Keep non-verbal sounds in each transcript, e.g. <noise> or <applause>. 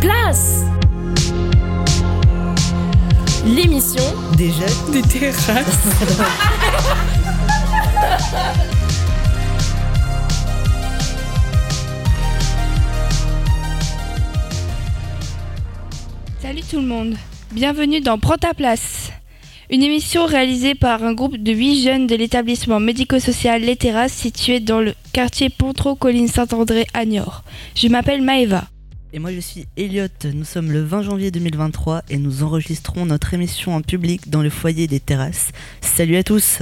Place L'émission des jeunes des terrasses. <laughs> Salut tout le monde, bienvenue dans Prends ta place, une émission réalisée par un groupe de 8 jeunes de l'établissement médico-social Les Terrasses situé dans le quartier Pontreau-Colline-Saint-André à Niort. Je m'appelle Maëva. Et moi je suis Elliot, nous sommes le 20 janvier 2023 et nous enregistrons notre émission en public dans le foyer des terrasses. Salut à tous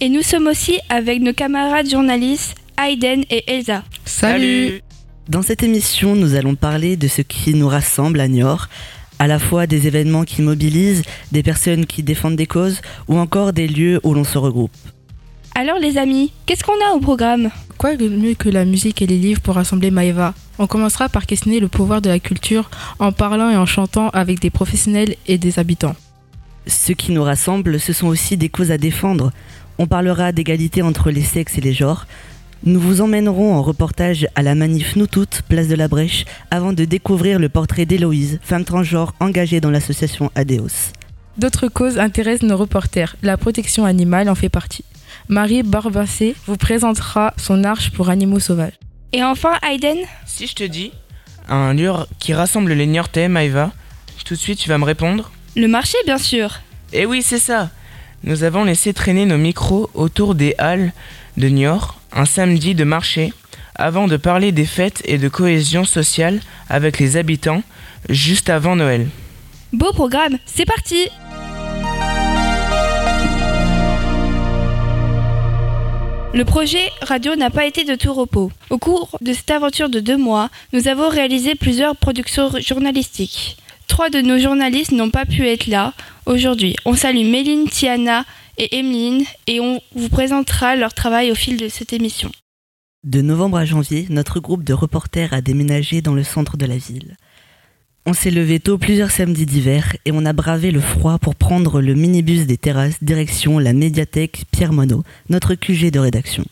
Et nous sommes aussi avec nos camarades journalistes Aiden et Elsa. Salut. Dans cette émission, nous allons parler de ce qui nous rassemble à Niort, à la fois des événements qui mobilisent, des personnes qui défendent des causes ou encore des lieux où l'on se regroupe. Alors les amis, qu'est-ce qu'on a au programme? Quoi de mieux que la musique et les livres pour rassembler Maëva On commencera par questionner le pouvoir de la culture en parlant et en chantant avec des professionnels et des habitants. Ce qui nous rassemble, ce sont aussi des causes à défendre. On parlera d'égalité entre les sexes et les genres. Nous vous emmènerons en reportage à la manif Nous Toutes, place de la Brèche, avant de découvrir le portrait d'Héloïse, femme transgenre engagée dans l'association ADEOS. D'autres causes intéressent nos reporters. La protection animale en fait partie. Marie Barbassé vous présentera son arche pour animaux sauvages. Et enfin Aiden. Si je te dis un lieu qui rassemble les Niortais, Maëva, tout de suite tu vas me répondre? Le marché bien sûr. Eh oui, c'est ça. Nous avons laissé traîner nos micros autour des halles de Niort un samedi de marché avant de parler des fêtes et de cohésion sociale avec les habitants juste avant Noël. Beau programme, c'est parti Le projet radio n'a pas été de tout repos. Au cours de cette aventure de deux mois, nous avons réalisé plusieurs productions journalistiques. Trois de nos journalistes n'ont pas pu être là aujourd'hui. On salue Méline, Tiana et Emeline et on vous présentera leur travail au fil de cette émission. De novembre à janvier, notre groupe de reporters a déménagé dans le centre de la ville. On s'est levé tôt plusieurs samedis d'hiver et on a bravé le froid pour prendre le minibus des terrasses direction la médiathèque Pierre Monod, notre QG de rédaction.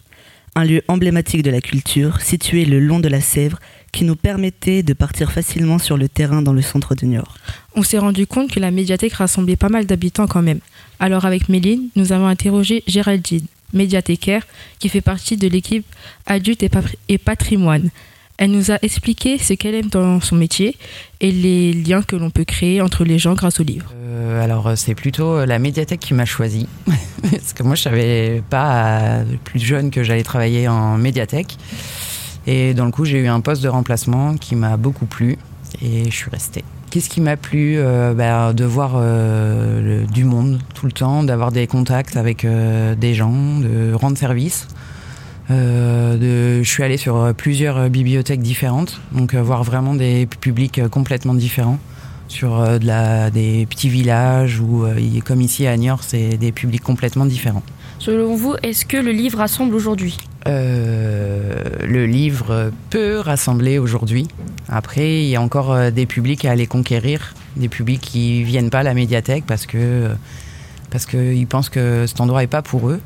Un lieu emblématique de la culture, situé le long de la Sèvre, qui nous permettait de partir facilement sur le terrain dans le centre de Niort. On s'est rendu compte que la médiathèque rassemblait pas mal d'habitants quand même. Alors avec Méline, nous avons interrogé Géraldine, médiathécaire, qui fait partie de l'équipe adulte et patrimoine. Elle nous a expliqué ce qu'elle aime dans son métier et les liens que l'on peut créer entre les gens grâce aux livres. Euh, alors c'est plutôt la médiathèque qui m'a choisi <laughs> parce que moi je savais pas plus jeune que j'allais travailler en médiathèque et dans le coup j'ai eu un poste de remplacement qui m'a beaucoup plu et je suis restée. Qu'est-ce qui m'a plu euh, bah, De voir euh, du monde tout le temps, d'avoir des contacts avec euh, des gens, de rendre service? Euh, de, je suis allée sur plusieurs bibliothèques différentes, donc euh, voir vraiment des publics complètement différents sur euh, de la, des petits villages ou comme ici à Niort, c'est des publics complètement différents. Selon vous, est-ce que le livre rassemble aujourd'hui? Euh, Le livre peut rassembler aujourd'hui. Après, il y a encore des publics à aller conquérir, des publics qui viennent pas à la médiathèque parce que parce qu'ils pensent que cet endroit est pas pour eux.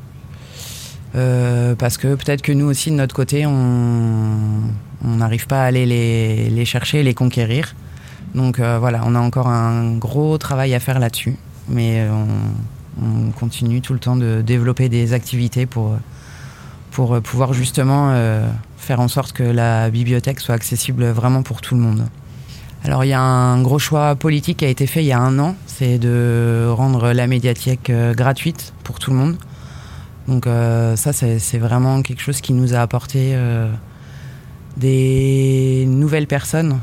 Euh, parce que peut-être que nous aussi de notre côté on n'arrive pas à aller les, chercher, les conquérir. Donc euh, voilà, on a encore un gros travail à faire là-dessus, mais on, on, continue tout le temps de développer des activités pour, pour pouvoir justement euh, faire en sorte que la bibliothèque soit accessible vraiment pour tout le monde. Alors il y a un gros choix politique qui a été fait il y a un an, c'est de rendre la médiathèque gratuite pour tout le monde. Donc euh, ça, c'est vraiment quelque chose qui nous a apporté euh, des nouvelles personnes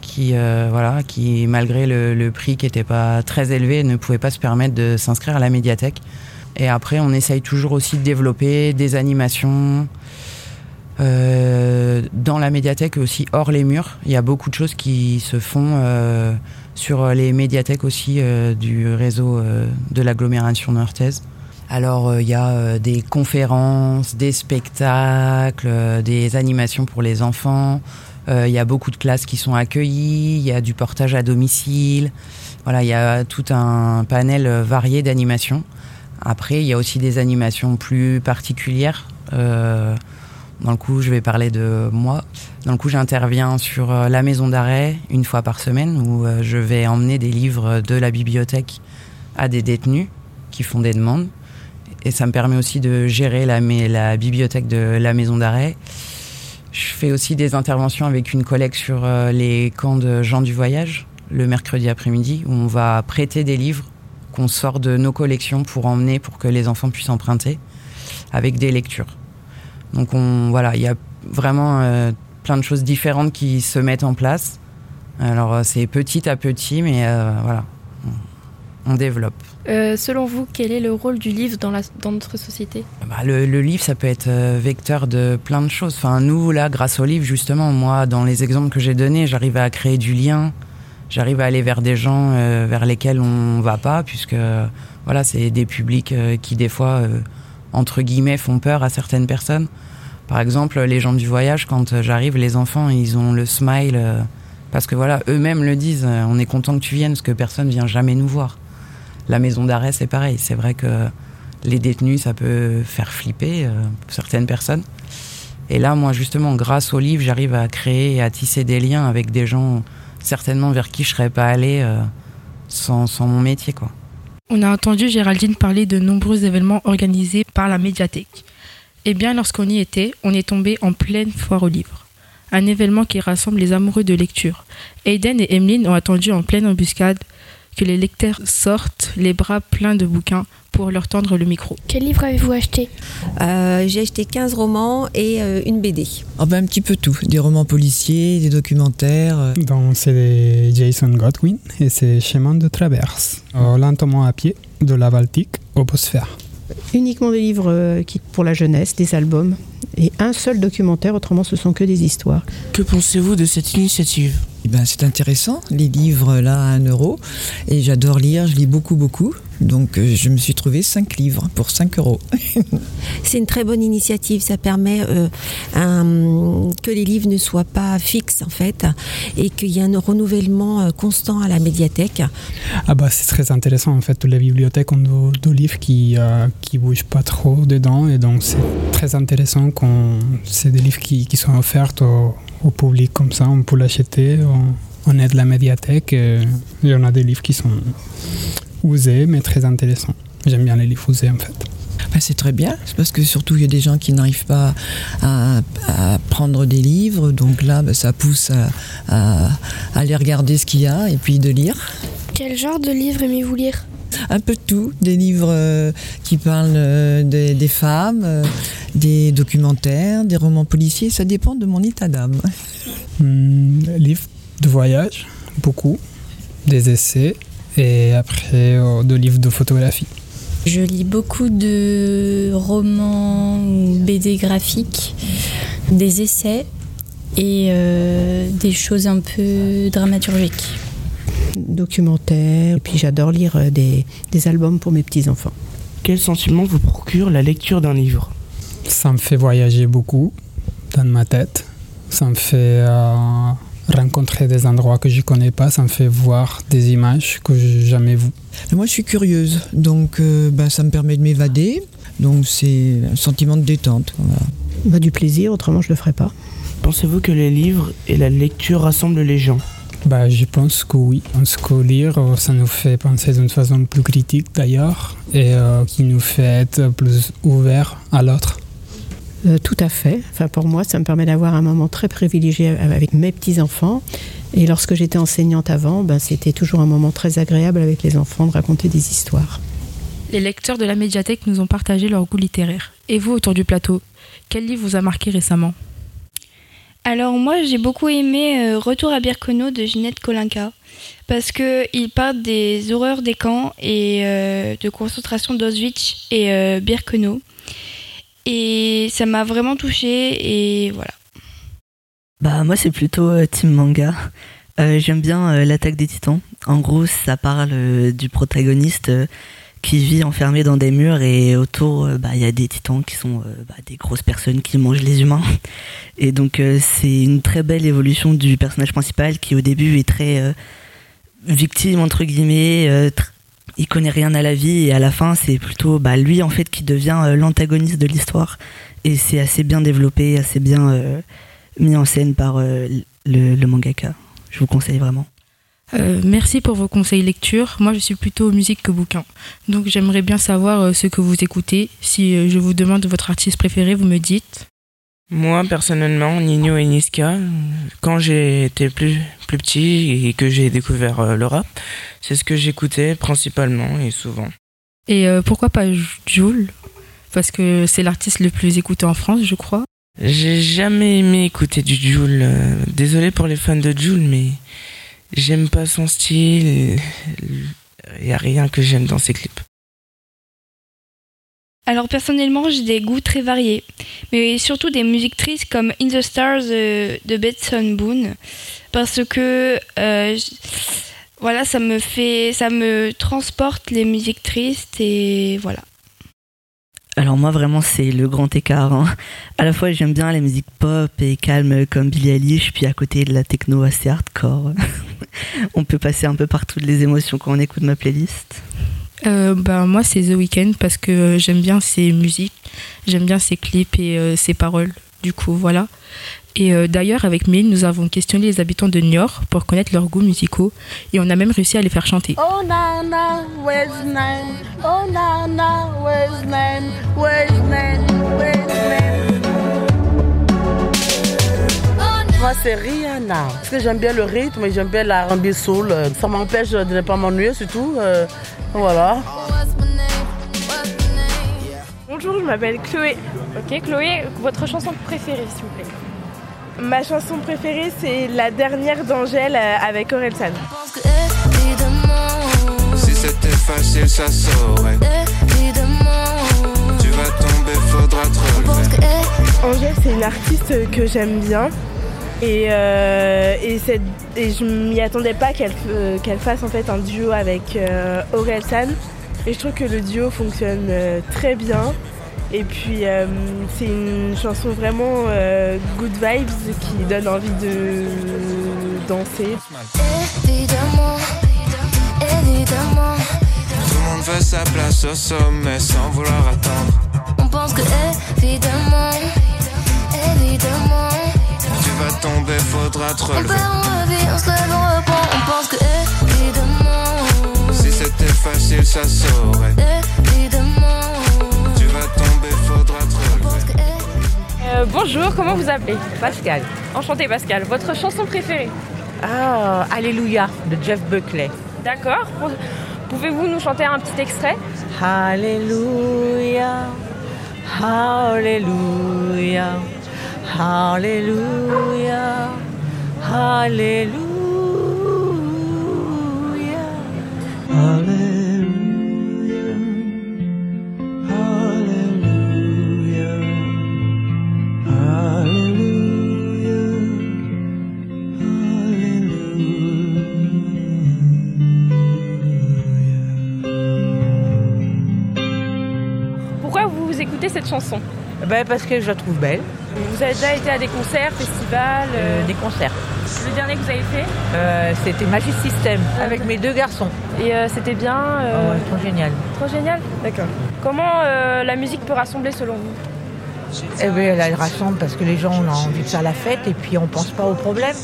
qui, euh, voilà, qui malgré le, prix qui n'était pas très élevé, ne pouvaient pas se permettre de s'inscrire à la médiathèque. Et après, on essaye toujours aussi de développer des animations dans la médiathèque aussi hors les murs. Il y a beaucoup de choses qui se font sur les médiathèques aussi du réseau de l'agglomération nortaise. Alors il euh, y a euh, des conférences, des spectacles, euh, des animations pour les enfants. Il y a beaucoup de classes qui sont accueillies. Il y a du portage à domicile. Voilà, il y a tout un panel varié d'animations. Après, il y a aussi des animations plus particulières. Dans le coup, je vais parler de moi. Dans le coup, j'interviens sur la maison d'arrêt une fois par semaine où je vais emmener des livres de la bibliothèque à des détenus qui font des demandes. Et ça me permet aussi de gérer la, bibliothèque de la maison d'arrêt. Je fais aussi des interventions avec une collègue sur les camps de gens du voyage le mercredi après-midi où on va prêter des livres qu'on sort de nos collections pour emmener pour que les enfants puissent emprunter avec des lectures. Donc on voilà, il y a vraiment euh, plein de choses différentes qui se mettent en place. Alors euh, c'est petit à petit, mais euh, voilà, on, développe. selon vous, quel est le rôle du livre dans, la, dans notre société? Bah, le, le, livre, ça peut être vecteur de plein de choses. Enfin, nous, là, grâce au livre, justement, moi, dans les exemples que j'ai donnés, j'arrive à créer du lien, j'arrive à aller vers des gens euh, vers lesquels on va pas, puisque voilà, c'est des publics euh, qui des fois, euh, entre guillemets, font peur à certaines personnes. Par exemple, les gens du voyage, quand j'arrive, les enfants, ils ont le smile, parce que voilà, eux-mêmes le disent, on est content que tu viennes, parce que personne vient jamais nous voir. La maison d'arrêt, c'est pareil. C'est vrai que les détenus, ça peut faire flipper certaines personnes. Et là, moi, justement, grâce au livre, j'arrive à créer et à tisser des liens avec des gens certainement vers qui je serais pas allée euh, sans, mon métier. Quoi. On a entendu Géraldine parler de nombreux événements organisés par la médiathèque. Eh bien, lorsqu'on y était, on est tombé en pleine foire aux livres. Un événement qui rassemble les amoureux de lecture. Aiden et Emeline ont attendu en pleine embuscade que les lecteurs sortent les bras pleins de bouquins pour leur tendre le micro. Quel livre avez-vous acheté? Euh, J'ai acheté 15 romans et euh, une BD. Oh ben, un petit peu tout, des romans policiers, des documentaires. Euh. Donc c'est Jason Godwin et c'est Chemin de traverse, lentement à pied, de la Baltique au Bosphère. Uniquement des livres qui, pour la jeunesse, des albums et un seul documentaire, autrement ce sont que des histoires. Que pensez-vous de cette initiative? Ben, c'est intéressant, les livres là à 1 euro. Et j'adore lire, je lis beaucoup, beaucoup. Donc euh, je me suis trouvé 5 livres pour 5 euros. <laughs> c'est une très bonne initiative, ça permet euh, que les livres ne soient pas fixes en fait et qu'il y ait un renouvellement euh, constant à la médiathèque. Ah bah c'est très intéressant en fait, toutes les bibliothèques ont deux livres qui ne qui bougent pas trop dedans et donc c'est très intéressant quand c'est des livres qui, qui sont offerts aux au public comme ça, on peut l'acheter, on, aide la médiathèque. Et il y en a des livres qui sont usés mais très intéressants. J'aime bien les livres usés en fait. Ben, c'est très bien, c'est parce que surtout il y a des gens qui n'arrivent pas à, prendre des livres, donc là ben, ça pousse à, aller regarder ce qu'il y a et puis de lire. Quel genre de livre aimez-vous lire? Un peu de tout, des livres euh, qui parlent euh, des, femmes, euh, des documentaires, des romans policiers, ça dépend de mon état d'âme. Hmm, livres de voyage, beaucoup, des essais et après de livres de photographie. Je lis beaucoup de romans ou BD graphiques, des essais et des choses un peu dramaturgiques documentaires. Et puis j'adore lire euh, des, des albums pour mes petits-enfants. Quel sentiment vous procure la lecture d'un livre? Ça me fait voyager beaucoup dans ma tête. Ça me fait euh, rencontrer des endroits que je ne connais pas. Ça me fait voir des images que je n'ai jamais vues. moi, je suis curieuse. Donc, euh, ben, ça me permet de m'évader. Donc, c'est un sentiment de détente. Bah, du plaisir, autrement, je ne le ferais pas. Pensez-vous que les livres et la lecture rassemblent les gens? Bah, Je pense que oui. Parce que lire, ça nous fait penser d'une façon plus critique d'ailleurs, et euh, qui nous fait être plus ouvert à l'autre. Euh, tout à fait. Enfin, pour moi, ça me permet d'avoir un moment très privilégié avec mes petits-enfants. Et lorsque j'étais enseignante avant, ben, c'était toujours un moment très agréable avec les enfants de raconter des histoires. Les lecteurs de la médiathèque nous ont partagé leur goût littéraire. Et vous, autour du plateau, quel livre vous a marqué récemment? Alors moi j'ai beaucoup aimé euh, Retour à Birkenau de Ginette Kolinka parce que il parle des horreurs des camps et euh, de concentration d'Auschwitz et euh, Birkenau et ça m'a vraiment touchée et voilà. Bah moi c'est plutôt team manga. J'aime bien l'attaque des titans. En gros ça parle du protagoniste qui vit enfermé dans des murs et autour euh, bah, il y a des titans qui sont euh, bah, des grosses personnes qui mangent les humains <laughs> et donc euh, c'est une très belle évolution du personnage principal qui au début est très victime entre guillemets il connaît rien à la vie et à la fin c'est plutôt bah, lui en fait qui devient l'antagoniste de l'histoire et c'est assez bien développé, assez bien euh, mis en scène par euh, le, le mangaka. Je vous conseille vraiment. Euh, merci pour vos conseils lecture. Moi, je suis plutôt musique que bouquin. Donc, j'aimerais bien savoir euh, ce que vous écoutez. Si euh, je vous demande votre artiste préféré, vous me dites. Moi, personnellement, Nino et Niska, quand j'étais plus, plus petit et que j'ai découvert le rap, c'est ce que j'écoutais principalement et souvent. Et euh, pourquoi pas Joule? Parce que c'est l'artiste le plus écouté en France, je crois. J'ai jamais aimé écouter du Joule. Désolé pour les fans de Joule, mais j'aime pas son style. Il y a rien que j'aime dans ses clips. Alors personnellement, j'ai des goûts très variés, mais surtout des musiques tristes comme In the Stars euh, de Betson Boone, parce que euh, voilà, ça me fait, ça me transporte les musiques tristes et voilà. Alors moi vraiment c'est le grand écart. hein. À la fois j'aime bien la musique pop et calme comme Billie Eilish, puis à côté de la techno assez hardcore. <laughs> on peut passer un peu par toutes les émotions quand on écoute ma playlist. Euh, bah, moi, c'est The Weeknd parce que euh, j'aime bien ses musiques, j'aime bien ses clips et euh, ses paroles. Du coup, voilà. Et euh, d'ailleurs, avec Mille, nous avons questionné les habitants de Niort pour connaître leurs goûts musicaux et on a même réussi à les faire chanter. Oh Nana, where's? Oh Nana, where's Nan? Where's? Moi c'est Rihanna, parce que j'aime bien le rythme et j'aime bien la R&B soul. Ça m'empêche de ne pas m'ennuyer surtout. euh, voilà. Bonjour, je m'appelle Chloé. Ok, Chloé, votre chanson préférée, s'il vous plaît Ma chanson préférée, c'est la dernière d'Angèle euh, avec Orelsan. Si c'était facile, ça saurait. Tu vas tomber, faudra te relever. Angèle, c'est une artiste que j'aime bien. Et, euh, et, je m'y attendais pas qu'elle euh, qu'elle fasse en fait un duo avec euh, Orelsan. Et je trouve que le duo fonctionne euh, très bien. Et puis euh, c'est une chanson vraiment euh, good vibes qui donne envie de danser. Évidemment, évidemment. Tout le monde veut sa place au sommet sans vouloir attendre. On pense que évidemment, évidemment, Tu vas tomber, faudra te on relever. perd, on revit, on se lève, on reprend. On pense que évidemment, Si c'était facile, ça saurait. évidemment, Euh, bonjour, comment vous appelez Pascal. Enchanté Pascal. Votre chanson préférée Ah, Alléluia de Jeff Buckley. D'accord. Pouvez-vous nous chanter un petit extrait Alléluia, Alléluia, Alléluia, Alléluia. Cette chanson Ben parce que je la trouve belle. Vous avez déjà été à des concerts, festivals euh, Euh, des concerts. Le dernier que vous avez fait Euh, C'était Magic System avec mes deux garçons. Et euh, c'était bien euh, Ah ouais, trop génial. Trop génial D'accord. Comment euh, la musique peut rassembler selon vous? Eh bien, elle rassemble parce que les gens ont envie de faire la fête et puis on pense pas aux problèmes.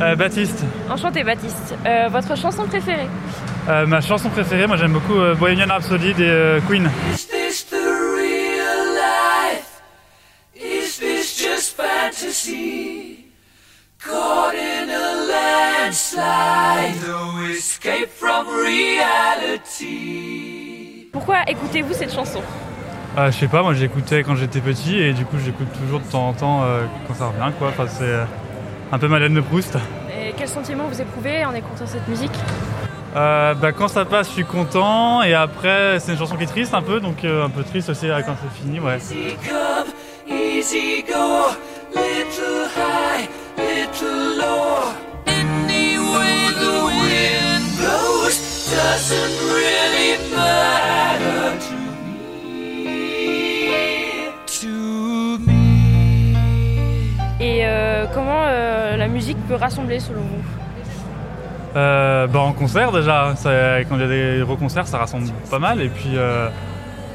Euh, Baptiste, Enchanté Baptiste. Euh, votre chanson préférée Euh, ma chanson préférée, moi j'aime beaucoup euh, Bohemian Rhapsody des euh, Queen. Is this the real life? Is this just fantasy? Caught in a landslide, no escape from reality. Pourquoi écoutez-vous cette chanson Euh, je sais pas, moi j'écoutais quand j'étais petit et du coup j'écoute toujours de temps en temps euh, quand ça revient quoi. Enfin c'est euh, un peu Madeleine de Proust. Et quel sentiment vous éprouvez en écoutant cette musique Euh, bah, quand ça passe, je suis content et après c'est une chanson qui est triste un peu, donc euh, un peu triste aussi euh, quand c'est fini, ouais. Easy come, easy go, little high, little low. Any way the wind blows doesn't really matter musique peut rassembler selon vous Euh, bah, en concert déjà, ça- quand il y a des gros concerts, ça rassemble pas mal. Et puis, euh,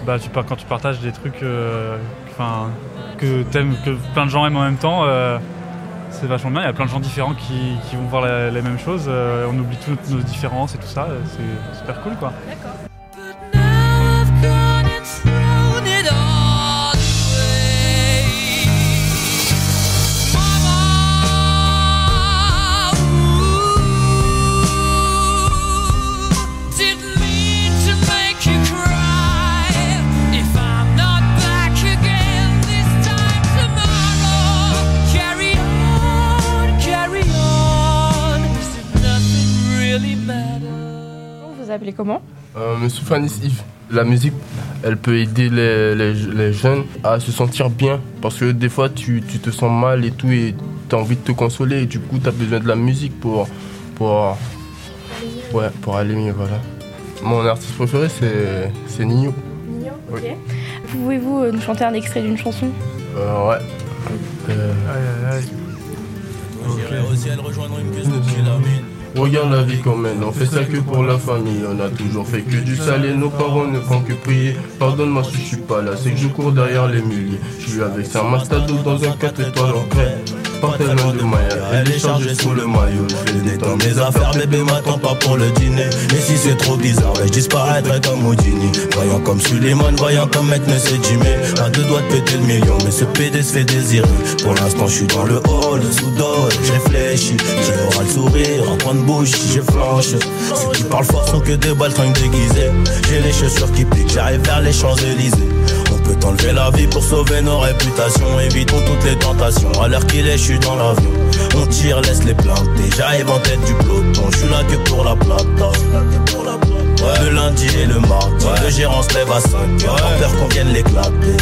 bah, tu, quand tu partages des trucs euh, que, que plein de gens aiment en même temps, euh, c'est vachement bien. Il y a plein de gens différents qui, qui vont voir la- les mêmes choses. euh, on oublie toutes nos différences et tout ça. C'est super cool quoi. thrown appelez comment? Euh, Monsieur Fanis Yves, la musique, elle peut aider les, les- les jeunes à se sentir bien. Parce que des fois, tu, tu te sens mal et tout, et tu as envie de te consoler. Et du coup, tu as besoin de la musique pour, pour, ouais, pour aller mieux. Voilà. Mon artiste préféré, c'est c'est Nino. Mignon, ok. Pouvez-vous euh, nous chanter un extrait d'une chanson? Euh, ouais. Euh, Regarde la vie qu'on mène, on fait ça que pour la famille. On a toujours fait que du sale et nos parents ne font que prier. Pardonne-moi si je suis pas là, c'est que je cours derrière les milliers. Je suis avec un mastado dans un 4 étoiles en. Pas de elle est chargée sous le maillot. Je vais détendre mes affaires, bébé m'attends pas pour le dîner. Et si c'est trop bizarre, je disparaîtrai comme Houdini. Voyant comme Suleiman, voyant comme mec ne Jimmy. À deux doigts de péter le million, mais ce PD se fait désirer. Pour l'instant, je suis dans le hall, sous dol, je réfléchis. Qui aura le sourire, en point de bouche, si je flanche. Ceux qui parlent fort sont que des baltringues déguisées. J'ai les chaussures qui piquent, j'arrive vers les Champs-Élysées. On peut enlever la vie pour sauver nos réputations. Évitons toutes les tentations. À l'heure qu'il est, je suis dans l'avion. On tire, laisse les planter. J'arrive en tête du peloton. Je suis là que pour la plata. Ouais. Le lundi et le mardi. Le gérant se lève à 5 heures. Peur qu'on vienne l'éclater.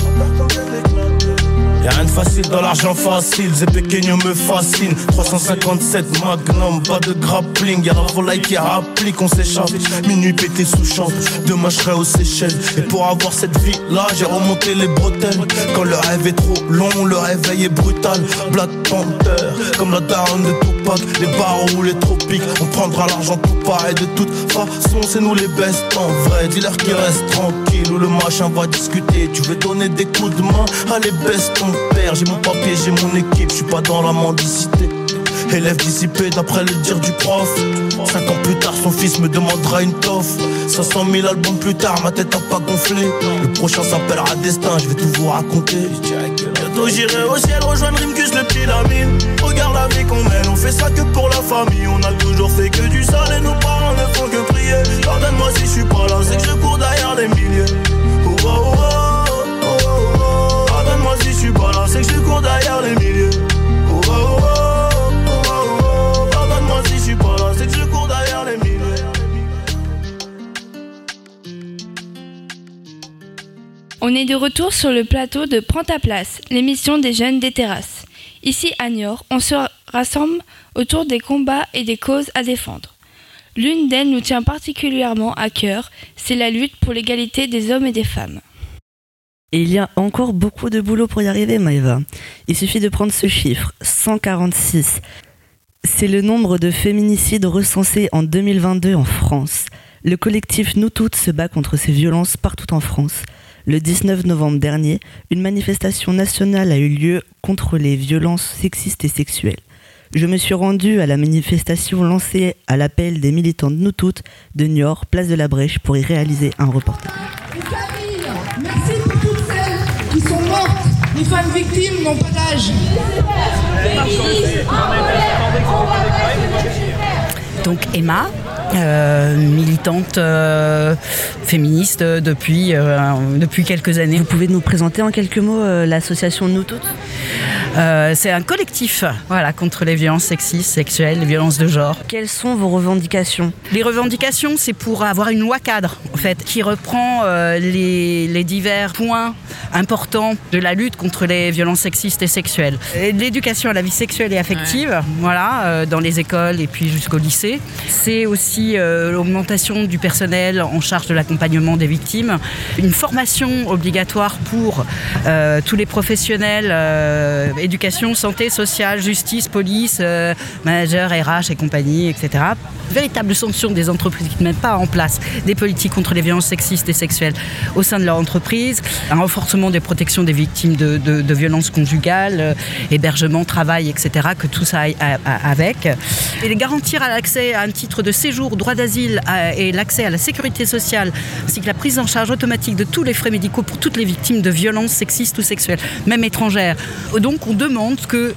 Y'a rien de facile dans l'argent facile, Zé Pequeño me fascine. 357 Magnum, pas de grappling. Y'a la volaille qui applique, on s'échappe Minuit pété sous chambre, demain je serai aux Seychelles. Et pour avoir cette vie là, j'ai remonté les bretelles. Quand le rêve est trop long, le réveil est brutal. Black Panther, comme la daronne de Les barreaux ou les tropiques, on prendra l'argent tout pareil De toute façon, c'est nous les best en vrai. Dis-leur qu'ils restent tranquilles ou le machin va discuter. Tu veux donner des coups de main, allez baisse ton père J'ai mon papier, j'ai mon équipe, je suis pas dans la mendicité Élève dissipé d'après le dire du prof. Cinq ans plus tard, son fils me demandera une toffe. 500 000 albums plus tard, ma tête a pas gonflé. Le prochain s'appellera Destin, je vais tout vous raconter. Bientôt j'irai au ciel rejoindre Rimkus le pyramide Regarde la vie qu'on mène, on fait ça que pour la famille. On a toujours fait que du sale et nos parents ne font que prier. Pardonne-moi si je suis pas là, c'est que je cours derrière les milliers. Oh, oh, oh, oh, oh. Pardonne-moi si je suis pas là, c'est que je cours derrière les milliers C'est que je cours derrière les On est de retour sur le plateau de Prends ta place, l'émission des jeunes des terrasses. Ici à Niort, on se rassemble autour des combats et des causes à défendre. L'une d'elles nous tient particulièrement à cœur, c'est la lutte pour l'égalité des hommes et des femmes. Et il y a encore beaucoup de boulot pour y arriver, Maëva. Il suffit de prendre ce chiffre, 146. C'est le nombre de féminicides recensés en 2022 en France. Le collectif Nous Toutes se bat contre ces violences partout en France. Le 19 novembre dernier, une manifestation nationale a eu lieu contre les violences sexistes et sexuelles. Je me suis rendue à la manifestation lancée à l'appel des militants de Nous Toutes de Niort, place de la Brèche, pour y réaliser un reportage. Merci pour toutes celles qui sont mortes. Les femmes victimes n'ont pas d'âge. Donc Emma, euh, militante euh, féministe depuis, euh, depuis quelques années. Vous pouvez nous présenter en quelques mots euh, l'association Nous Toutes? Euh, C'est un collectif voilà, contre les violences sexistes, sexuelles, les violences de genre. Quelles sont vos revendications? Les revendications, c'est pour avoir une loi cadre, en fait, qui reprend euh, les, les divers points important de la lutte contre les violences sexistes et sexuelles. Et L'éducation à la vie sexuelle et affective, voilà, euh, dans les écoles et puis jusqu'au lycée. C'est aussi euh, l'augmentation du personnel en charge de l'accompagnement des victimes, une formation obligatoire pour euh, tous les professionnels, euh, éducation, santé, sociale, justice, police, managers, RH et compagnie, etc. Véritable sanction des entreprises qui ne mettent pas en place des politiques contre les violences sexistes et sexuelles au sein de leur entreprise, un renforcement des protections des victimes de, violences conjugales, hébergement, travail, etc., que tout ça aille avec. Et les garantir à l'accès à un titre de séjour, droit d'asile et l'accès à la sécurité sociale, ainsi que la prise en charge automatique de tous les frais médicaux pour toutes les victimes de violences sexistes ou sexuelles, même étrangères. Donc on demande que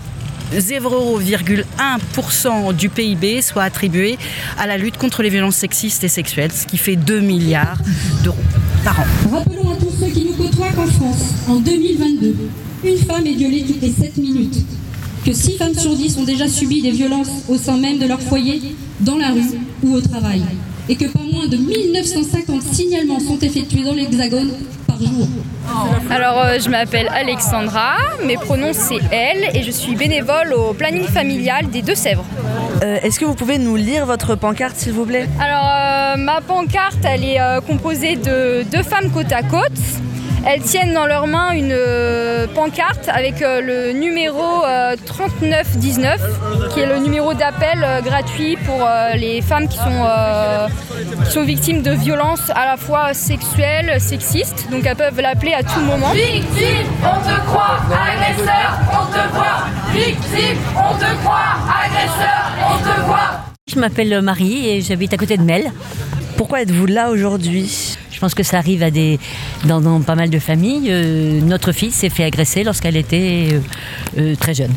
0,1% du PIB soit attribué à la lutte contre les violences sexistes et sexuelles, ce qui fait 2 milliards d'euros par an. Rappelons à tous ceux qui nous côtoient qu'en France, en 2022, une femme est violée toutes les 7 minutes, que 6 femmes sur 10 ont déjà subi des violences au sein même de leur foyer, dans la rue ou au travail, et que pas moins de 1950 signalements sont effectués dans l'Hexagone par jour. Alors, euh, je m'appelle Alexandra, mes pronoms c'est elle et je suis bénévole au planning familial des Deux-Sèvres. Euh, Est-ce que vous pouvez nous lire votre pancarte, s'il vous plaît? Alors, euh, ma pancarte, elle est euh, composée de deux femmes côte à côte. Elles tiennent dans leurs mains une euh, pancarte avec euh, le numéro euh, 3919, qui est le numéro d'appel euh, gratuit pour euh, les femmes qui sont, euh, qui sont victimes de violences à la fois sexuelles, sexistes. Donc elles peuvent l'appeler à tout moment. Victime, on te croit, agresseur, on te voit. Victime, on te croit, agresseur, on te voit. Je m'appelle Marie et j'habite à côté de Mel. Pourquoi êtes-vous là aujourd'hui? Pense que ça arrive dans, pas mal de familles. Euh, notre fille s'est fait agresser lorsqu'elle était euh, euh, très jeune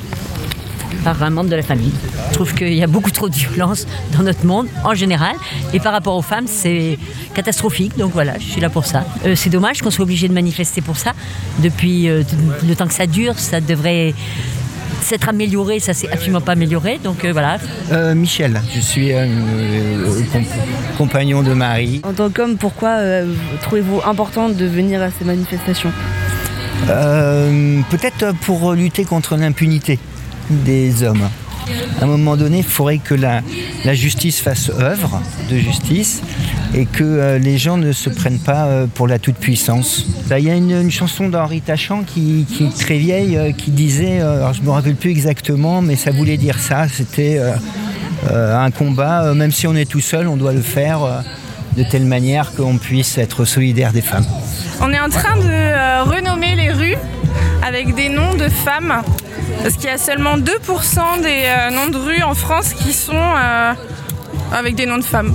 par un membre de la famille. Je trouve qu'il y a beaucoup trop de violence dans notre monde en général et par rapport aux femmes c'est catastrophique donc voilà je suis là pour ça. C'est dommage qu'on soit obligé de manifester pour ça. Depuis le temps que ça dure ça devrait s'être amélioré, ça s'est absolument pas amélioré donc euh, voilà. Euh, Michel, je suis euh, euh, com- compagnon de Marie. En tant qu'homme, pourquoi euh, trouvez-vous important de venir à ces manifestations? Euh, Peut-être pour lutter contre l'impunité des hommes. À un moment donné, il faudrait que la, la justice fasse œuvre de justice et que euh, les gens ne se prennent pas euh, pour la toute-puissance. Là, Il y a une, chanson d'Henri Tachant qui, est très vieille euh, qui disait, je ne me rappelle plus exactement, mais ça voulait dire ça, c'était un combat, même si on est tout seul, on doit le faire de telle manière qu'on puisse être solidaire des femmes. On est en train de renommer les rues avec des noms de femmes. Parce qu'il y a seulement 2% des noms de rues en France qui sont avec des noms de femmes.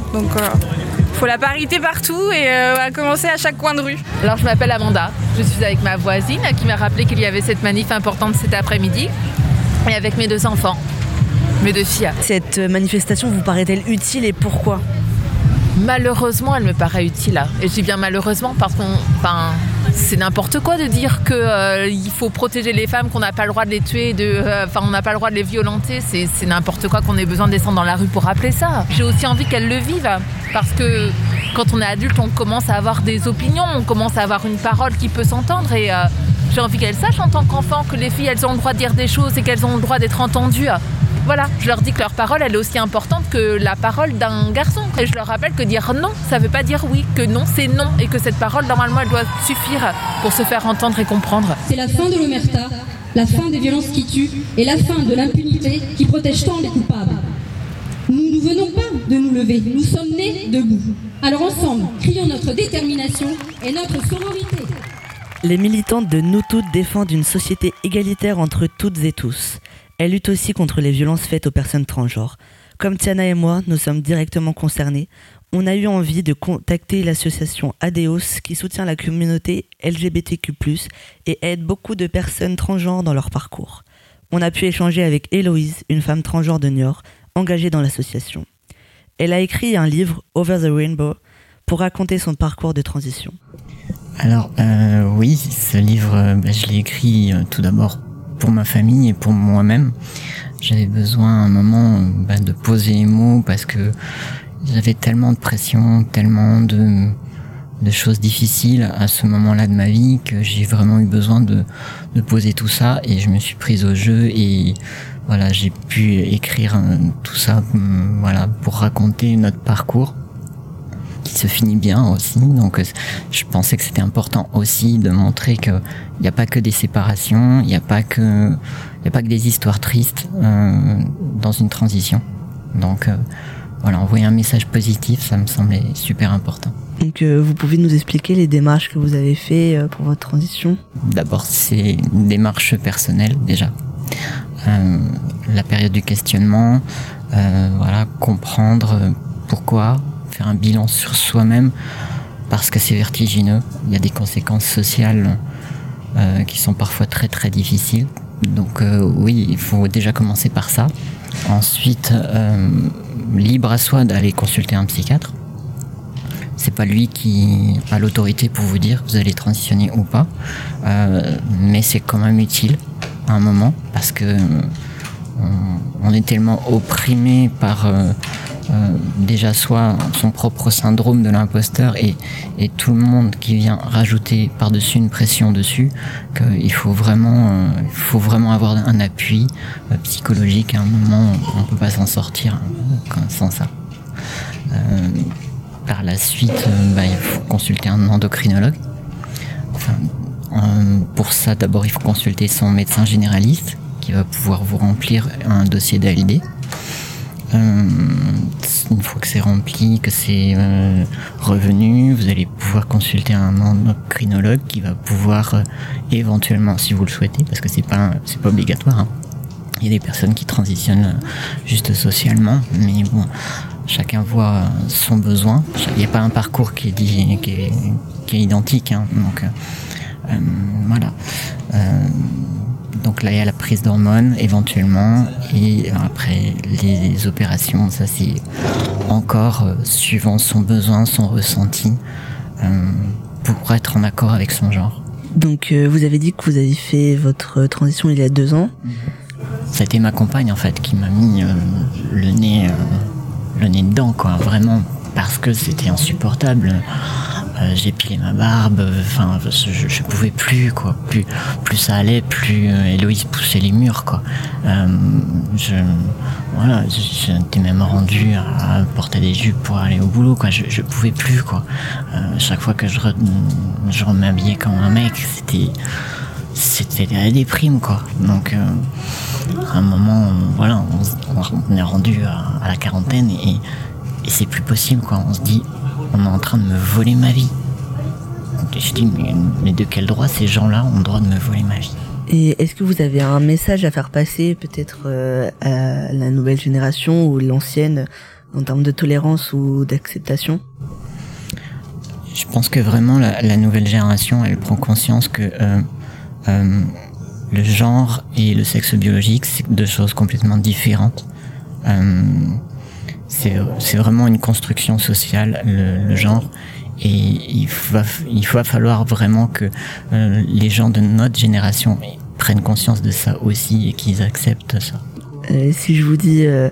Faut la parité partout et euh, à commencer à chaque coin de rue. Alors je m'appelle Amanda, je suis avec ma voisine qui m'a rappelé qu'il y avait cette manif importante cet après-midi et avec mes deux enfants, mes deux filles. Cette manifestation vous paraît-elle utile et pourquoi? Malheureusement, elle me paraît utile. Et je dis bien malheureusement parce qu'on, enfin, c'est n'importe quoi de dire que euh, faut protéger les femmes, qu'on n'a pas le droit de les tuer, de, euh, enfin, on n'a pas le droit de les violenter. C'est, c'est n'importe quoi qu'on ait besoin de descendre dans la rue pour rappeler ça. J'ai aussi envie qu'elles le vivent parce que quand on est adulte, on commence à avoir des opinions, on commence à avoir une parole qui peut s'entendre et euh, j'ai envie qu'elles sachent en tant qu'enfants que les filles, elles ont le droit de dire des choses et qu'elles ont le droit d'être entendues. Voilà, je leur dis que leur parole, elle est aussi importante que la parole d'un garçon. Et je leur rappelle que dire non, ça veut pas dire oui, que non, c'est non. Et que cette parole, normalement, elle doit suffire pour se faire entendre et comprendre. C'est la fin de l'omerta, la fin des violences qui tuent et la fin de l'impunité qui protège tant les coupables. Nous ne venons pas de nous lever, nous sommes nés debout. Alors ensemble, crions notre détermination et notre sororité. Les militantes de Nous Toutes défendent une société égalitaire entre toutes et tous. Elles luttent aussi contre les violences faites aux personnes transgenres. Comme Tiana et moi, nous sommes directement concernés. On a eu envie de contacter l'association ADEOS qui soutient la communauté LGBTQ+, et aide beaucoup de personnes transgenres dans leur parcours. On a pu échanger avec Héloïse, une femme transgenre de Niort, engagée dans l'association. Elle a écrit un livre, Over the Rainbow, pour raconter son parcours de transition. Alors euh, oui, ce livre, euh, je l'ai écrit euh, tout d'abord pour ma famille et pour moi-même. J'avais besoin à un moment bah, de poser les mots parce que j'avais tellement de pression, tellement de de choses difficiles à ce moment-là de ma vie que j'ai vraiment eu besoin de, de poser tout ça et je me suis prise au jeu et voilà, j'ai pu écrire euh, tout ça hum, voilà, pour raconter notre parcours se finit bien aussi. Donc euh, je pensais que c'était important aussi de montrer qu'il n'y a pas que des séparations, il n'y a pas que il y a pas que des histoires tristes euh, dans une transition. Donc euh, voilà, envoyer un message positif, ça me semblait super important. Donc euh, vous pouvez nous expliquer les démarches que vous avez fait pour votre transition? D'abord, c'est une démarche personnelle déjà. La période du questionnement, voilà, comprendre pourquoi, faire un bilan sur soi-même, parce que c'est vertigineux. Il y a des conséquences sociales euh, qui sont parfois très très difficiles. Donc euh, oui, il faut déjà commencer par ça. Ensuite, euh, libre à soi d'aller consulter un psychiatre. C'est pas lui qui a l'autorité pour vous dire vous allez transitionner ou pas, mais c'est quand même utile à un moment parce que on, on est tellement opprimé par déjà soit son propre syndrome de l'imposteur et, tout le monde qui vient rajouter par-dessus une pression dessus qu'il faut vraiment, euh, faut vraiment avoir un appui euh, psychologique à un moment on ne peut pas s'en sortir euh, sans ça. Par la suite, bah, il faut consulter un endocrinologue. Pour ça, d'abord, il faut consulter son médecin généraliste qui va pouvoir vous remplir un dossier d'ALD. Euh, une fois que c'est rempli, que c'est euh, revenu, vous allez pouvoir consulter un endocrinologue qui va pouvoir euh, éventuellement, si vous le souhaitez, parce que c'est pas c'est pas obligatoire. hein. Il y a des personnes qui transitionnent juste socialement, mais bon, chacun voit son besoin. Il n'y a pas un parcours qui est, identique, hein. donc voilà. Euh, donc là, il y a la prise d'hormones éventuellement, et après les opérations, ça c'est encore euh, suivant son besoin, son ressenti, euh, pour être en accord avec son genre. Donc euh, vous avez dit que vous avez fait votre transition il y a deux ans. A été ma compagne en fait qui m'a mis euh, le nez, euh, le nez dedans quoi, vraiment parce que c'était insupportable. Euh, j'ai pilé ma barbe, enfin je, je pouvais plus quoi, plus plus ça allait, plus euh, Héloïse poussait les murs quoi. Euh, je voilà, j'étais même rendu à, porter des jupes pour aller au boulot quoi. Je, je pouvais plus quoi. Chaque fois que je re- je m'habillais comme un mec, c'était c'était la déprime quoi. Donc à un moment, euh, voilà, on, on est rendu à, à la quarantaine et, et c'est plus possible quoi. On se dit, on est en train de me voler ma vie. Je dis, mais, mais de quel droit ces gens-là ont le droit de me voler ma vie? Et est-ce que vous avez un message à faire passer peut-être euh, à la nouvelle génération ou l'ancienne en termes de tolérance ou d'acceptation? Je pense que vraiment la, la nouvelle génération, elle prend conscience que euh, euh, le genre et le sexe biologique, c'est deux choses complètement différentes. C'est vraiment une construction sociale, le, le genre. Et il va, il va falloir vraiment que euh, les gens de notre génération prennent conscience de ça aussi et qu'ils acceptent ça. Euh, Si je vous dis euh,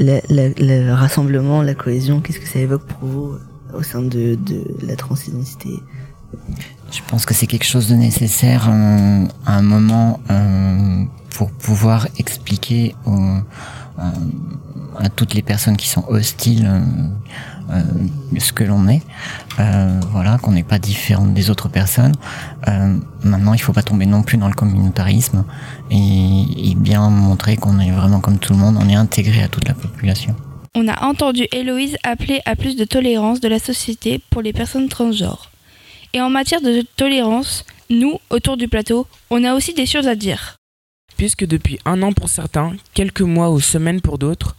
la- la- le rassemblement, la cohésion, qu'est-ce que ça évoque pour vous au sein de, de la transidentité? Je pense que c'est quelque chose de nécessaire euh, à un moment pour pouvoir expliquer aux- à toutes les personnes qui sont hostiles euh, euh, ce que l'on est. Euh, voilà, qu'on n'est pas différent des autres personnes. Euh, maintenant, il faut pas tomber non plus dans le communautarisme et bien montrer qu'on est vraiment comme tout le monde, on est intégré à toute la population. On a entendu Héloïse appeler à plus de tolérance de la société pour les personnes transgenres. Et en matière de tolérance, nous, autour du plateau, on a aussi des choses à dire. Puisque depuis un an pour certains, quelques mois ou semaines pour d'autres,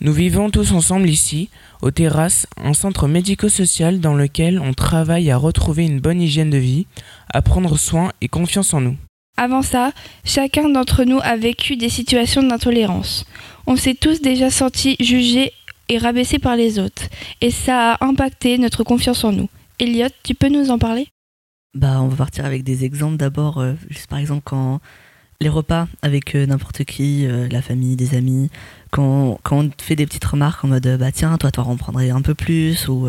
nous vivons tous ensemble ici, aux terrasses, un centre médico-social dans lequel on travaille à retrouver une bonne hygiène de vie, à prendre soin et confiance en nous. Avant ça, chacun d'entre nous a vécu des situations d'intolérance. On s'est tous déjà sentis jugés et rabaissés par les autres, et ça a impacté notre confiance en nous. Elliot, tu peux nous en parler? Bah, on va partir avec des exemples. D'abord, euh, juste par exemple, quand les repas avec euh, n'importe qui, euh, la famille, des amis, quand, quand on fait des petites remarques en mode euh, bah tiens, toi, toi, en prendrais un peu plus, ou,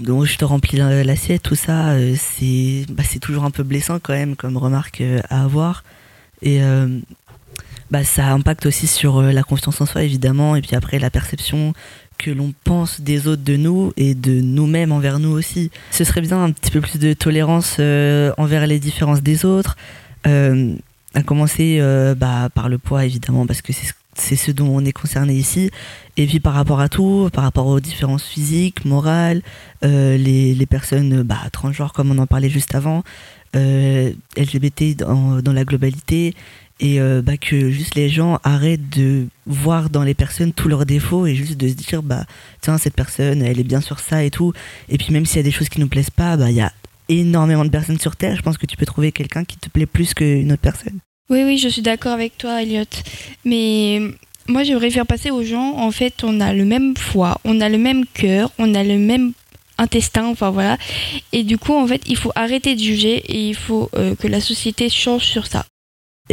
dont je te remplis la- l'assiette, tout ça, c'est bah, toujours un peu blessant quand même comme remarque à avoir. Et bah, ça impacte aussi sur la confiance en soi évidemment, et puis après la perception que l'on pense des autres de nous et de nous-mêmes envers nous aussi. Ce serait bien un petit peu plus de tolérance envers les différences des autres, à commencer euh, bah, par le poids évidemment, parce que c'est ce- dont on est concerné ici. Et puis par rapport à tout, par rapport aux différences physiques, morales, euh, les, les personnes bah, transgenres comme on en parlait juste avant, euh, LGBT dans, dans la globalité, et bah, que juste les gens arrêtent de voir dans les personnes tous leurs défauts et juste de se dire bah tiens cette personne elle est bien sur ça et tout et puis même s'il y a des choses qui nous plaisent pas bah il y a énormément de personnes sur terre je pense que tu peux trouver quelqu'un qui te plaît plus qu'une autre personne Oui, oui, je suis d'accord avec toi, Elliot. Mais moi, j'aimerais faire passer aux gens, en fait, on a le même foie, on a le même cœur, on a le même intestin, enfin voilà. Et du coup, en fait, il faut arrêter de juger et il faut euh, que la société change sur ça.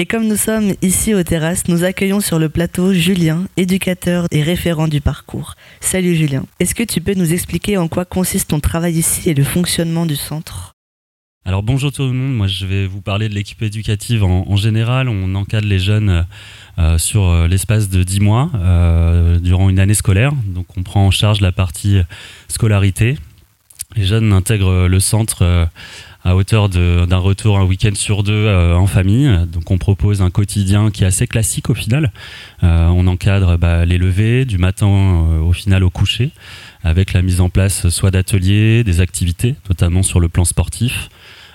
Et comme nous sommes ici aux terrasses, nous accueillons sur le plateau Julien, éducateur et référent du parcours. Salut Julien. Est-ce que tu peux nous expliquer en quoi consiste ton travail ici et le fonctionnement du centre? Alors bonjour tout le monde, moi je vais vous parler de l'équipe éducative en, général. On encadre les jeunes euh, sur euh, l'espace de 10 mois euh, durant une année scolaire. Donc on prend en charge la partie scolarité. Les jeunes intègrent le centre à hauteur d'un retour un week-end sur deux euh, en famille. Donc on propose un quotidien qui est assez classique au final. Euh, on encadre bah, les levées du matin euh, au final au coucher avec la mise en place soit d'ateliers, des activités, notamment sur le plan sportif,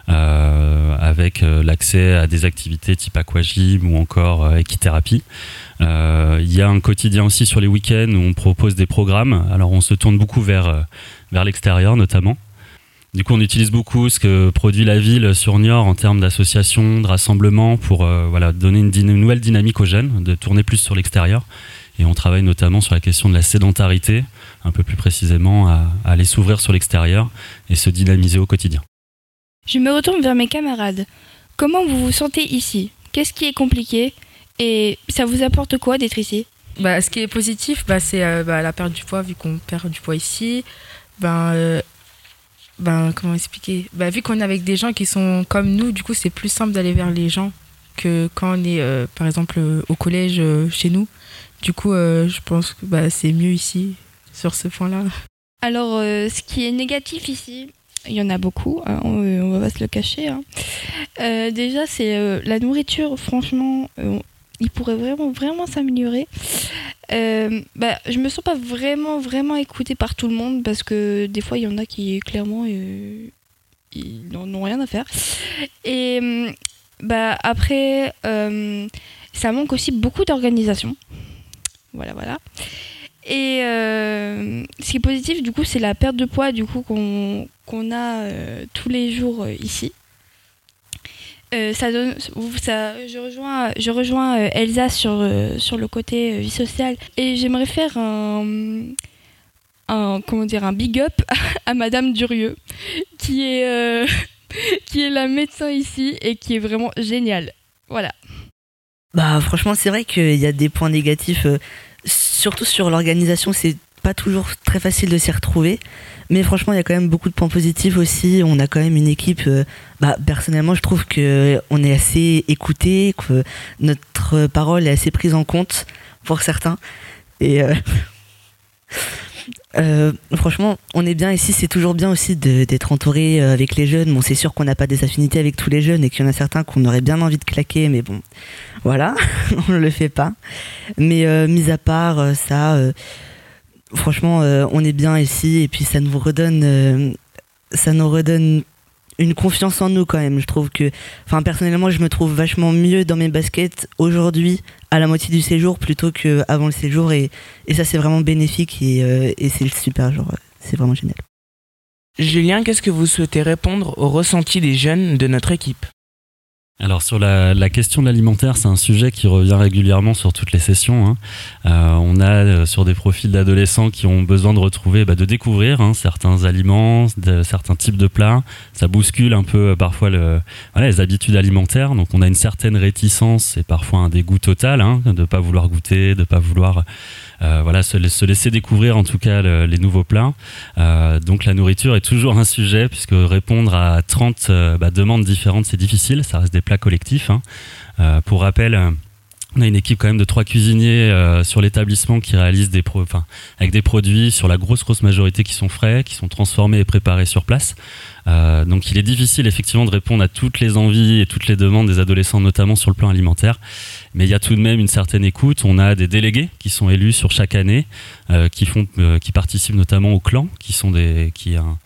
avec l'accès à des activités type aquagym ou encore équithérapie. Il y a un quotidien aussi sur les week-ends où on propose des programmes. Alors on se tourne beaucoup vers, vers l'extérieur notamment. Du coup, on utilise beaucoup ce que produit la ville sur Niort en termes d'associations, de rassemblements pour euh, voilà, donner une, nouvelle dynamique aux jeunes, de tourner plus sur l'extérieur. Et on travaille notamment sur la question de la sédentarité, un peu plus précisément à, à aller s'ouvrir sur l'extérieur et se dynamiser au quotidien. Je me retourne vers mes camarades. Comment vous vous sentez ici? Qu'est-ce qui est compliqué? Et ça vous apporte quoi d'être ici? Bah, ce qui est positif, bah, c'est euh, bah, la perte du poids, vu qu'on perd du poids ici. Ben, euh, ben, comment expliquer? Bah, Vu qu'on est avec des gens qui sont comme nous, du coup, c'est plus simple d'aller vers les gens que quand on est, euh, par exemple, euh, au collège euh, chez nous. Du coup, je pense que bah, c'est mieux ici, sur ce point-là. Alors, ce qui est négatif ici, il y en a beaucoup, hein, on, on va pas se le cacher. hein. Déjà, c'est la nourriture, franchement, il pourrait vraiment, vraiment s'améliorer. Euh, bah, je me sens pas vraiment, vraiment écoutée par tout le monde parce que des fois, il y en a qui, clairement, euh, ils n'en ont rien à faire. Et hum, bah, après, euh, ça manque aussi beaucoup d'organisation. Voilà, voilà. Et euh, ce qui est positif, du coup, c'est la perte de poids du coup qu'on qu'on a euh, tous les jours ici. Euh, ça donne, ça, je rejoins, je rejoins euh, Elsa sur, euh, sur le côté vie sociale et j'aimerais faire un, comment dire, un big up <laughs> à Madame Durieux qui est, <laughs> qui est la médecin ici et qui est vraiment géniale. Voilà. Bah franchement c'est vrai qu'il y a des points négatifs, surtout sur l'organisation, c'est pas toujours très facile de s'y retrouver. Mais franchement, il y a quand même beaucoup de points positifs aussi. On a quand même une équipe. euh, bah, personnellement, je trouve que on est assez écouté, que notre parole est assez prise en compte pour certains. Et euh, <laughs> euh, franchement, on est bien ici. C'est toujours bien aussi d'être entouré euh, avec les jeunes. Bon, c'est sûr qu'on n'a pas des affinités avec tous les jeunes et qu'il y en a certains qu'on aurait bien envie de claquer, mais bon, voilà, <laughs> on ne le fait pas. Mais euh, mis à part euh, ça, euh, franchement, euh, on est bien ici et puis ça nous redonne, euh, ça nous redonne une confiance en nous quand même. Je trouve que, personnellement, je me trouve vachement mieux dans mes baskets aujourd'hui à la moitié du séjour plutôt qu'avant le séjour et, ça c'est vraiment bénéfique et, euh, et c'est super, genre c'est vraiment génial. Julien, qu'est-ce que vous souhaitez répondre au ressenti des jeunes de notre équipe? Alors sur la, la question de l'alimentaire, c'est un sujet qui revient régulièrement sur toutes les sessions. hein. Euh, on a euh, sur des profils d'adolescents qui ont besoin de retrouver, bah, de découvrir hein, certains aliments, de- certains types de plats. Ça bouscule un peu euh, parfois le, voilà, les habitudes alimentaires. Donc on a une certaine réticence et parfois un dégoût total hein, de ne pas vouloir goûter, de ne pas vouloir euh, voilà, se, se laisser découvrir en tout cas le- les nouveaux plats. Euh, donc la nourriture est toujours un sujet puisque répondre à 30 euh, bah, demandes différentes c'est difficile, ça reste des plats collectifs. hein. Pour rappel, on a une équipe quand même de trois cuisiniers sur l'établissement qui réalisent des avec des produits sur la grosse grosse majorité qui sont frais, qui sont transformés et préparés sur place. Euh, donc il est difficile effectivement de répondre à toutes les envies et toutes les demandes des adolescents, notamment sur le plan alimentaire. Mais il y a tout de même une certaine écoute. On a des délégués qui sont élus sur chaque année, euh, qui font, euh, qui participent notamment au clan, qui sont des, qui un,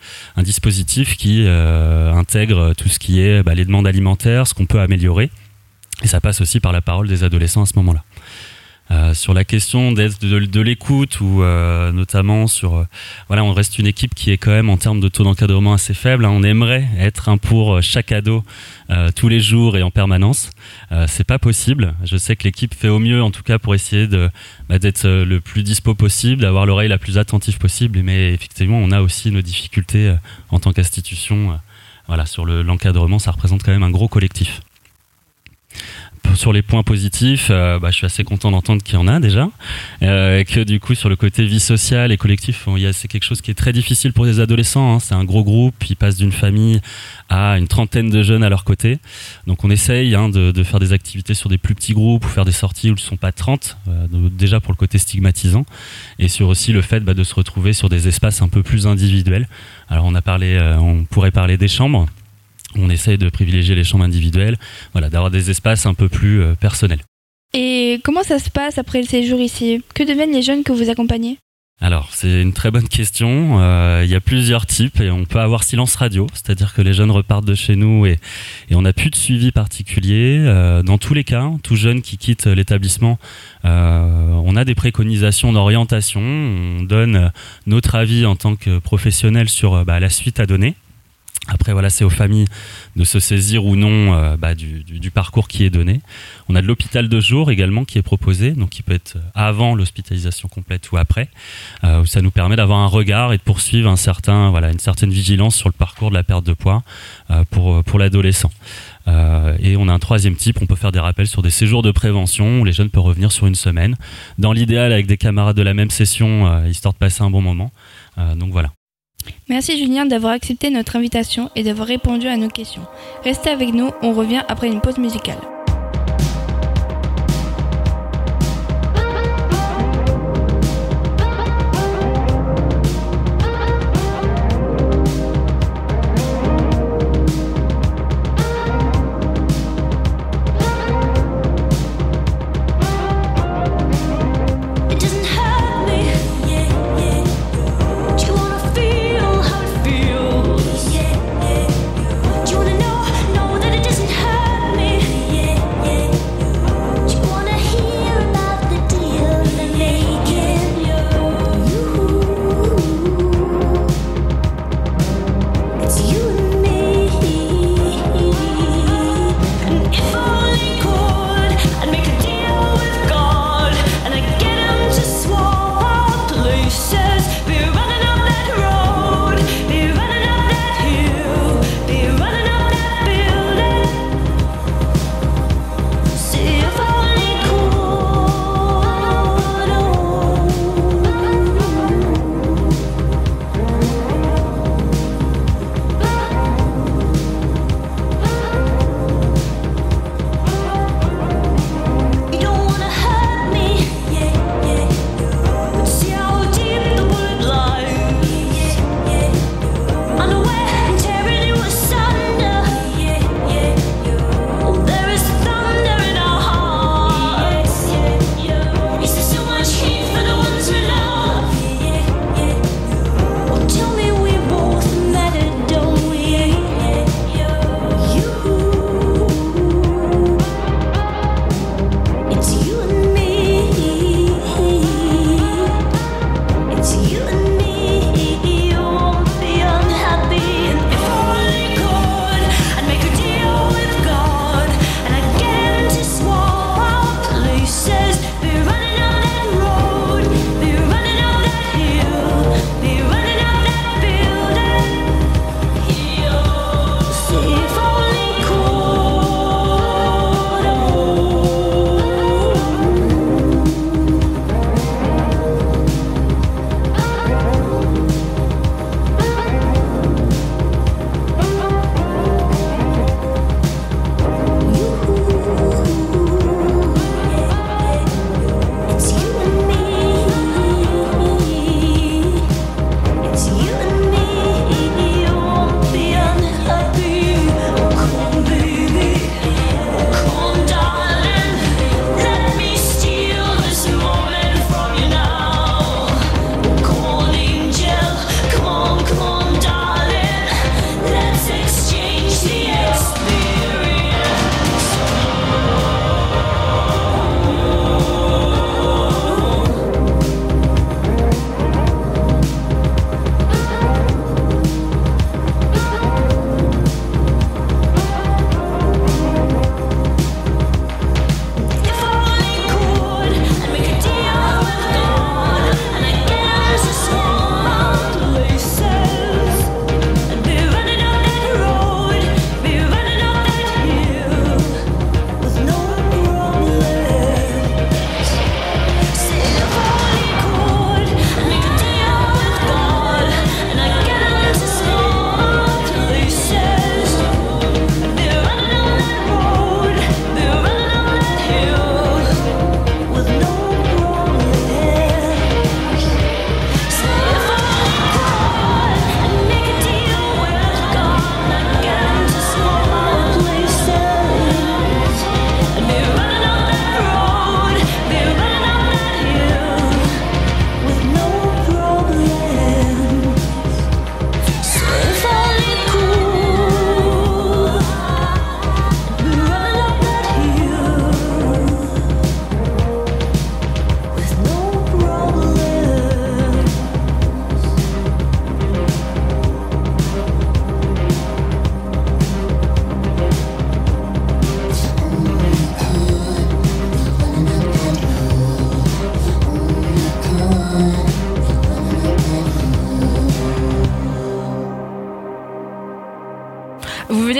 dispositif qui intègre tout ce qui est bah, les demandes alimentaires, ce qu'on peut améliorer. Et ça passe aussi par la parole des adolescents à ce moment-là. Euh, sur la question de, l'écoute ou euh, notamment sur euh, voilà on reste une équipe qui est quand même en termes de taux d'encadrement assez faible hein. on aimerait être un pour chaque ado tous les jours et en permanence. C'est pas possible. Je sais que l'équipe fait au mieux en tout cas pour essayer de bah, d'être le plus dispo possible d'avoir l'oreille la plus attentive possible. Mais effectivement on a aussi nos difficultés en tant qu'institution voilà sur le- l'encadrement. Ça représente quand même un gros collectif sur les points positifs, euh, bah, je suis assez content d'entendre qu'il y en a déjà, euh, que du coup sur le côté vie sociale et collectif, c'est quelque chose qui est très difficile pour les adolescents. hein. C'est un gros groupe, ils passent d'une famille à une trentaine de jeunes à leur côté. Donc on essaye hein, de, faire des activités sur des plus petits groupes ou faire des sorties où ils ne sont pas 30, euh, déjà pour le côté stigmatisant, et sur aussi le fait bah, de se retrouver sur des espaces un peu plus individuels. Alors on a parlé, euh, on pourrait parler des chambres. On essaye de privilégier les chambres individuelles, voilà, d'avoir des espaces un peu plus euh, personnels. Et comment ça se passe après le séjour ici? Que deviennent les jeunes que vous accompagnez? Alors, c'est une très bonne question. Euh, Il y a plusieurs types et on peut avoir silence radio, c'est-à-dire que les jeunes repartent de chez nous et, et on n'a plus de suivi particulier. Euh, dans tous les cas, tout jeune qui quitte l'établissement, euh, on a des préconisations d'orientation, on donne notre avis en tant que professionnel sur bah, la suite à donner. Après, voilà, c'est aux familles de se saisir ou non euh, bah, du, du- du parcours qui est donné. On a de l'hôpital de jour également qui est proposé, donc qui peut être avant l'hospitalisation complète ou après. Euh, où ça nous permet d'avoir un regard et de poursuivre un certain, voilà, une certaine vigilance sur le parcours de la perte de poids euh, pour, pour l'adolescent. Euh, et on a un troisième type, on peut faire des rappels sur des séjours de prévention où les jeunes peuvent revenir sur une semaine. Dans l'idéal, avec des camarades de la même session, euh, histoire de passer un bon moment. Euh, donc voilà. Merci Julien d'avoir accepté notre invitation et d'avoir répondu à nos questions. Restez avec nous, on revient après une pause musicale.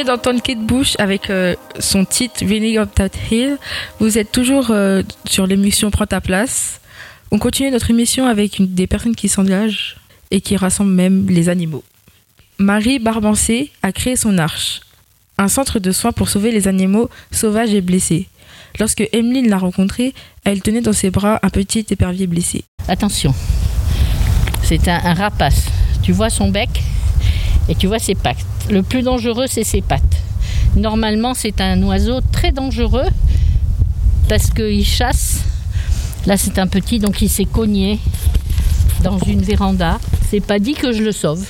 D'entendre Kate Bush avec euh, son titre Running Up That Hill. Vous êtes toujours euh, sur l'émission Prends ta place. On continue notre émission avec des personnes qui s'engagent et qui rassemblent même les animaux. Marie Barbancé a créé son arche, un centre de soins pour sauver les animaux sauvages et blessés. Lorsque Emeline l'a rencontré, elle tenait dans ses bras un petit épervier blessé. Attention, c'est un rapace. Tu vois son bec? Et tu vois ses pattes. Le plus dangereux, c'est ses pattes. Normalement, c'est un oiseau très dangereux parce qu'il chasse. Là, c'est un petit, donc il s'est cogné dans une véranda. C'est pas dit que je le sauve.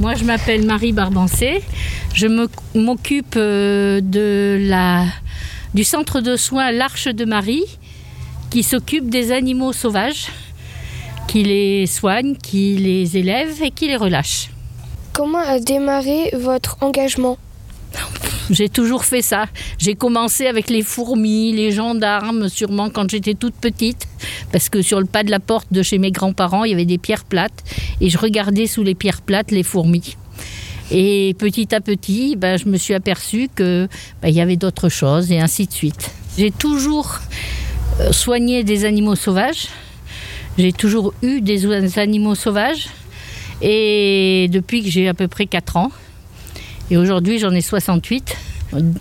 Moi, je m'appelle Marie Barbancé. Je m'occupe euh, de la, du centre de soins L'Arche de Marie, qui s'occupe des animaux sauvages, qui les soigne, qui les élève et qui les relâche. Comment a démarré votre engagement J'ai toujours fait ça. J'ai commencé avec les fourmis, les gendarmes, sûrement quand j'étais toute petite, parce que sur le pas de la porte de chez mes grands-parents, il y avait des pierres plates, et je regardais sous les pierres plates les fourmis. Et petit à petit, ben, je me suis aperçue que ben, y avait d'autres choses, et ainsi de suite. J'ai toujours euh, soigné des animaux sauvages. J'ai toujours eu des animaux sauvages. Et depuis que j'ai à peu près 4 ans, et aujourd'hui, j'en ai 68.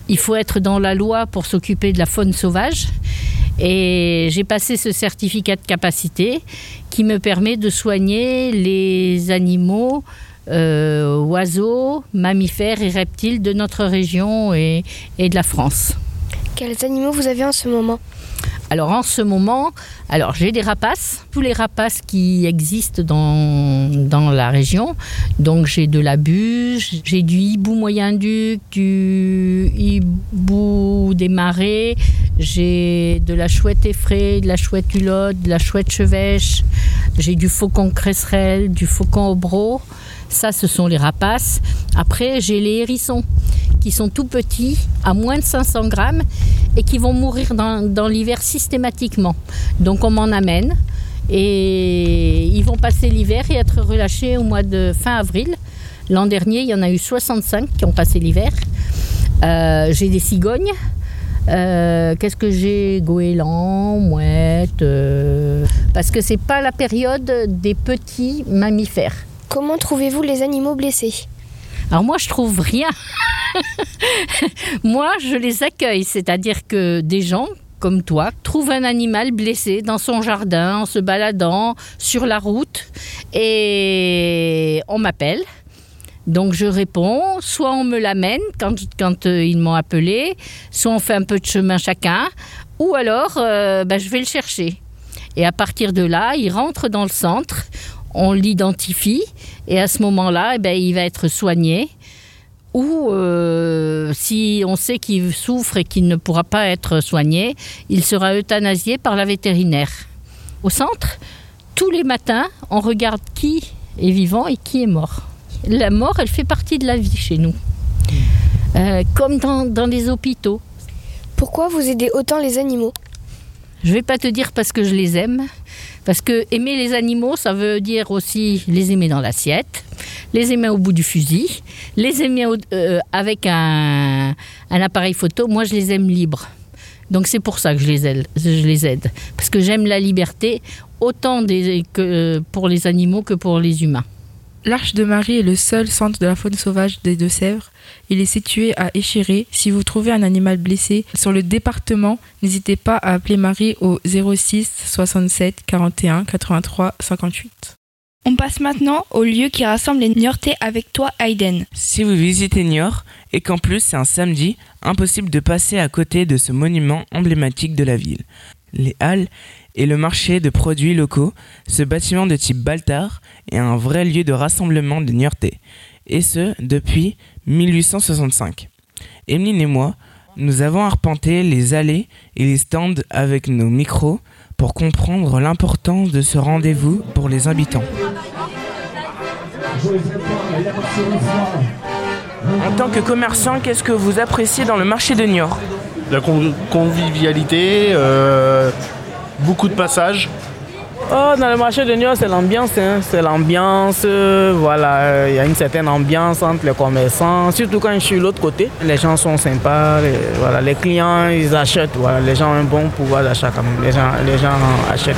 Il faut être dans la loi pour s'occuper de la faune sauvage. Et j'ai passé ce certificat de capacité qui me permet de soigner les animaux, euh, oiseaux, mammifères et reptiles de notre région et, et de la France. Quels animaux vous avez en ce moment? Alors en ce moment, alors j'ai des rapaces, tous les rapaces qui existent dans, dans la région. Donc j'ai de la bûche, j'ai du hibou moyen-duc, du hibou des marais, j'ai de la chouette effraie, de la chouette hulotte, de la chouette chevêche, j'ai du faucon cresserelle, du faucon obro. Ça, ce sont les rapaces. Après, j'ai les hérissons qui sont tout petits, à moins de 500 grammes, et qui vont mourir dans, l'hiver systématiquement. Donc on m'en amène, et ils vont passer l'hiver et être relâchés au mois de fin avril. L'an dernier, il y en a eu 65 qui ont passé l'hiver. Euh, j'ai des cigognes. Euh, Qu'est-ce que j'ai? Goéland, mouette. euh, parce que c'est pas la période des petits mammifères. Comment trouvez-vous les animaux blessés Alors moi, je trouve rien. <laughs> moi, je les accueille, c'est-à-dire que des gens comme toi trouvent un animal blessé dans son jardin en se baladant sur la route et on m'appelle. Donc je réponds, soit on me l'amène quand, euh, ils m'ont appelé, soit on fait un peu de chemin chacun, ou alors euh, ben, je vais le chercher. Et à partir de là, il rentre dans le centre, on l'identifie, et à ce moment-là, eh ben, il va être soigné. Ou euh, si on sait qu'il souffre et qu'il ne pourra pas être soigné, il sera euthanasié par la vétérinaire. Au centre, tous les matins, on regarde qui est vivant et qui est mort. La mort, elle fait partie de la vie chez nous. Euh, comme dans, dans les hôpitaux. Pourquoi vous aidez autant les animaux? Je vais pas te dire parce que je les aime, parce que aimer les animaux, ça veut dire aussi les aimer dans l'assiette, les aimer au bout du fusil, les aimer euh, avec un, appareil photo. Moi, je les aime libres. Donc c'est pour ça que je les aide, je les aide. parce que j'aime la liberté autant que pour les animaux que pour les humains. L'Arche de Marie est le seul centre de la faune sauvage des Deux-Sèvres. Il est situé à Échiré. Si vous trouvez un animal blessé sur le département, n'hésitez pas à appeler Marie au 06 67 41 83 58. On passe maintenant au lieu qui rassemble les Niortais avec toi, Hayden. Si vous visitez Niort et qu'en plus c'est un samedi, impossible de passer à côté de ce monument emblématique de la ville. Les halles et le marché de produits locaux, ce bâtiment de type Baltard est un vrai lieu de rassemblement des Niortais, et ce depuis 1865. Emeline et moi, nous avons arpenté les allées et les stands avec nos micros pour comprendre l'importance de ce rendez-vous pour les habitants. En tant que commerçant, qu'est-ce que vous appréciez dans le marché de Niort? La con- convivialité, euh, beaucoup de passages. Oh, dans le marché de Niort, c'est l'ambiance. hein. C'est l'ambiance. euh, voilà, euh, il y a une certaine ambiance entre les commerçants. Surtout quand je suis de l'autre côté. Les gens sont sympas. les- voilà, les clients, ils achètent. Voilà, les gens ont un bon pouvoir d'achat quand même. Les gens, les gens achètent.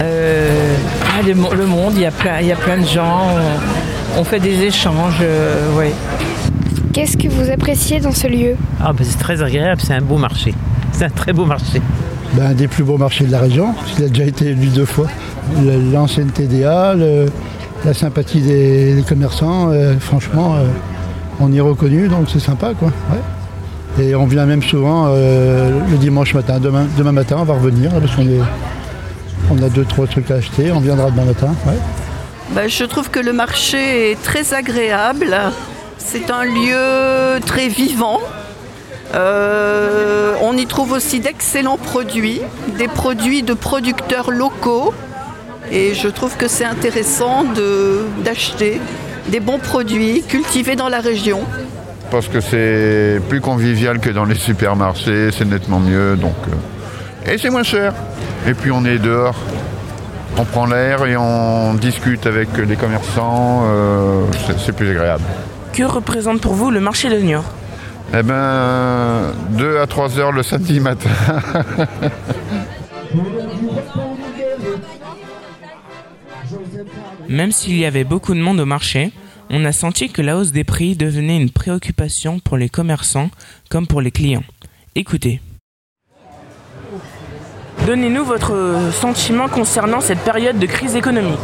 Euh, ah, le, mo- le monde, il y, a plein, il y a plein de gens, on, on fait des échanges, euh, ouais. Qu'est-ce que vous appréciez dans ce lieu Ah, ben, c'est très agréable, c'est un beau marché. <laughs> C'est un très beau marché. Ben, un des plus beaux marchés de la région, parce qu'il a déjà été élu deux fois. L'ancienne TDA, le- la sympathie des, des commerçants, euh, franchement, euh, on y est reconnu, donc c'est sympa. quoi. ouais. Et on vient même souvent euh, le dimanche matin. Demain, demain matin, on va revenir, parce qu'on est, on a deux, trois trucs à acheter. On viendra demain matin. ouais. Ben, je trouve que le marché est très agréable. C'est un lieu très vivant. Euh, on y trouve aussi d'excellents produits, des produits de producteurs locaux. Et je trouve que c'est intéressant d'acheter des bons produits cultivés dans la région. parce que c'est plus convivial que dans les supermarchés, c'est nettement mieux, donc euh, et c'est moins cher. Et puis on est dehors, on prend l'air et on discute avec les commerçants, euh, c'est plus agréable. Que représente pour vous le marché de Niort Eh ben, 2 à 3 heures le samedi matin. <laughs> Même s'il y avait beaucoup de monde au marché, on a senti que la hausse des prix devenait une préoccupation pour les commerçants comme pour les clients. Écoutez. Donnez-nous votre sentiment concernant cette période de crise économique.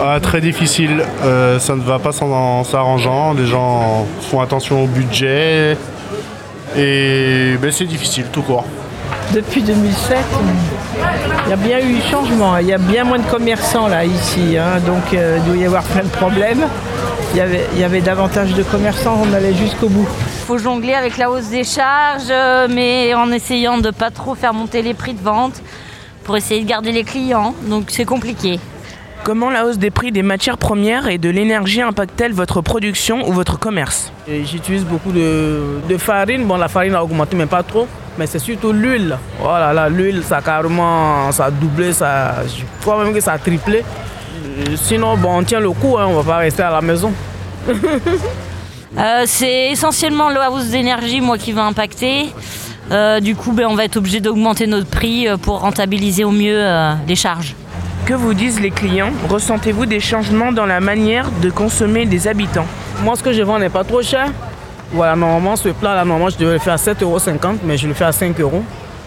Ah, très difficile, Euh, ça ne va pas sans- s'arrangeant, les gens font attention au budget et ben, c'est difficile tout court. Depuis 2007, il y a bien eu changement. Il y a bien moins de commerçants là, ici. hein, donc euh, il doit y avoir plein de problèmes. Il y avait, il y avait davantage de commerçants, on allait jusqu'au bout. faut jongler avec la hausse des charges, euh, mais en essayant de pas trop faire monter les prix de vente pour essayer de garder les clients. Donc c'est compliqué. Comment la hausse des prix des matières premières et de l'énergie impacte-t-elle votre production ou votre commerce? J'utilise beaucoup de, de farine. Bon, la farine a augmenté, mais pas trop. Mais c'est surtout l'huile. Voilà, là, l'huile, ça a carrément, ça a doublé, ça, je crois même que ça a triplé. Euh, Sinon, bon, on tient le coup, hein, on va pas rester à la maison. <laughs> Euh, c'est essentiellement la hausse d'énergie, moi, qui va impacter. Euh, du coup, ben, on va être obligé d'augmenter notre prix euh, pour rentabiliser au mieux euh, les charges. Que vous disent les clients? Ressentez-vous des changements dans la manière de consommer des habitants? Moi, ce que je vends n'est pas trop cher. Voilà, normalement, ce plat-là, normalement, je devais le faire à 7,50 euros, mais je le fais à 5 euros.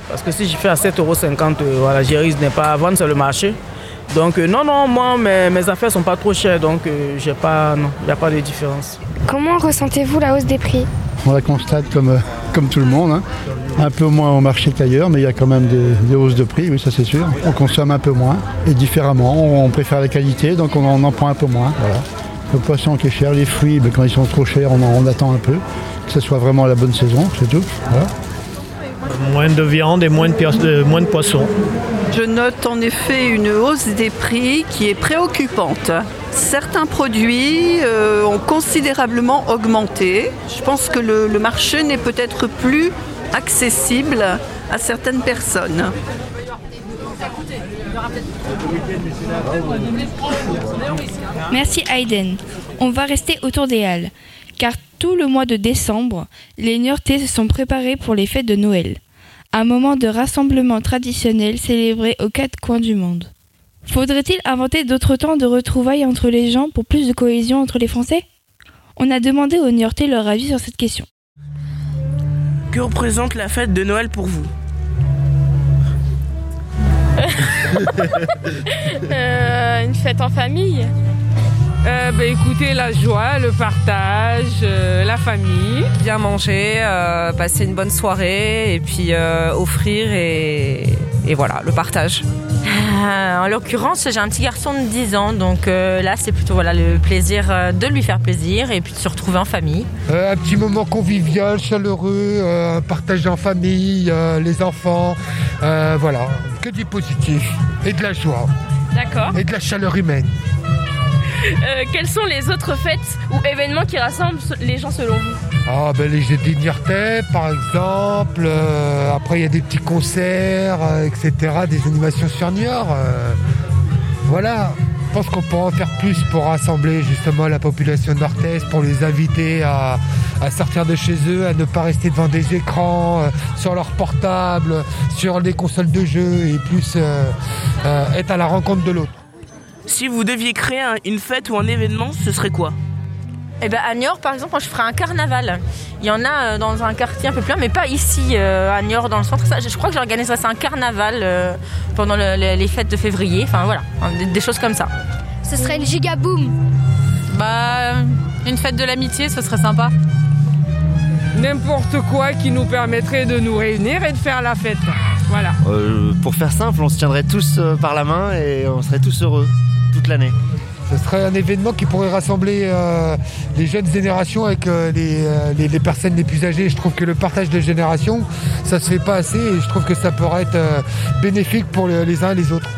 Parce que si je fais à 7,50 euros, euh, voilà, j'ai risque de ne pas vendre sur le marché. Donc, euh, non, non, moi, mes, mes affaires sont pas trop chères, donc euh, j'ai pas, non, il n'y a pas de différence. Comment ressentez-vous la hausse des prix? On la constate comme, euh, comme tout le monde. hein. Un peu moins au marché qu'ailleurs, mais il y a quand même des, des hausses de prix, oui, ça c'est sûr. On consomme un peu moins et différemment. On, préfère la qualité, donc on en, en prend un peu moins. Voilà. Le poisson qui est cher, les fruits, ben, quand ils sont trop chers, on, en- on attend un peu. Que ce soit vraiment la bonne saison, c'est tout. Voilà. Moins de viande et moins de, moins de poissons. Je note en effet une hausse des prix qui est préoccupante. Certains produits euh, ont considérablement augmenté. Je pense que le, le marché n'est peut-être plus accessible à certaines personnes. Merci Hayden. On va rester autour des Halles, car tout le mois de décembre, les Niortais se sont préparés pour les fêtes de Noël, un moment de rassemblement traditionnel célébré aux quatre coins du monde. Faudrait-il inventer d'autres temps de retrouvailles entre les gens pour plus de cohésion entre les Français? On a demandé aux Niortais leur avis sur cette question. Que représente la fête de Noël pour vous Euh, une fête en famille Euh, bah, écoutez, la joie, le partage, euh, la famille. Bien manger, euh, passer une bonne soirée et puis euh, offrir et, et voilà, le partage. Euh, en l'occurrence, j'ai un petit garçon de 10 ans, donc euh, là, c'est plutôt voilà, le plaisir de lui faire plaisir et puis de se retrouver en famille. Euh, un petit moment convivial, chaleureux, euh, partagé en famille, euh, les enfants, euh, voilà, que du positif et de la joie D'accord. et de la chaleur humaine. Euh, quelles sont les autres fêtes ou événements qui rassemblent les gens selon vous Ah ben les jeux Niortais par exemple, euh, après il y a des petits concerts, euh, etc., des animations sur Niort, euh, voilà, je pense qu'on pourra en faire plus pour rassembler justement la population nord-est, pour les inviter à, à sortir de chez eux, à ne pas rester devant des écrans, euh, sur leur portable, sur les consoles de jeux et plus euh, euh, être à la rencontre de l'autre. Si vous deviez créer un- une fête ou un événement, ce serait quoi Eh ben, à Niort, par exemple, moi, je ferais un carnaval. Il y en a euh, dans un quartier un peu plus loin, mais pas ici, euh, à Niort, dans le centre. Ça, je, je crois que j'organiserais ça un carnaval euh, pendant le- le- les fêtes de février. Enfin, voilà, des, des choses comme ça. Ce serait le gigaboom. Bah, une fête de l'amitié, ce serait sympa. N'importe quoi qui nous permettrait de nous réunir et de faire la fête. Voilà. Euh, pour faire simple, on se tiendrait tous par la main et on serait tous heureux toute l'année. Ce serait un événement qui pourrait rassembler euh, les jeunes générations avec euh, les, euh, les- les personnes les plus âgées. Je trouve que le partage de générations, ça se fait pas assez et je trouve que ça pourrait être euh, bénéfique pour le- les uns et les autres.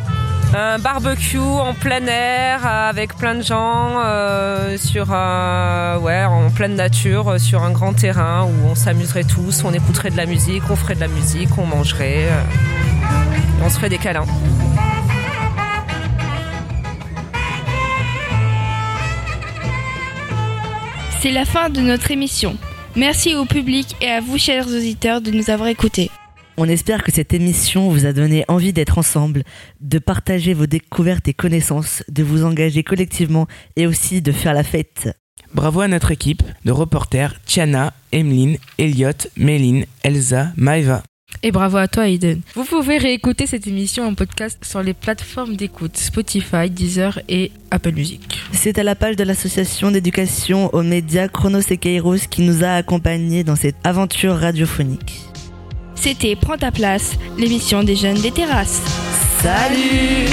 Un barbecue en plein air avec plein de gens euh, sur ouais, en pleine nature, sur un grand terrain où on s'amuserait tous, on écouterait de la musique, on ferait de la musique, on mangerait, euh, on se ferait des câlins. C'est la fin de notre émission. Merci au public et à vous, chers auditeurs, de nous avoir écoutés. On espère que cette émission vous a donné envie d'être ensemble, de partager vos découvertes et connaissances, de vous engager collectivement et aussi de faire la fête. Bravo à notre équipe de reporters Tiana, Emeline, Elliot, Méline, Elsa, Maeva. Et bravo à toi, Aiden. Vous pouvez réécouter cette émission en podcast sur les plateformes d'écoute Spotify, Deezer et Apple Music. C'est à la page de l'association d'éducation aux médias Chronos et Kairos qui nous a accompagnés dans cette aventure radiophonique. C'était Prends ta place, l'émission des jeunes des terrasses. Salut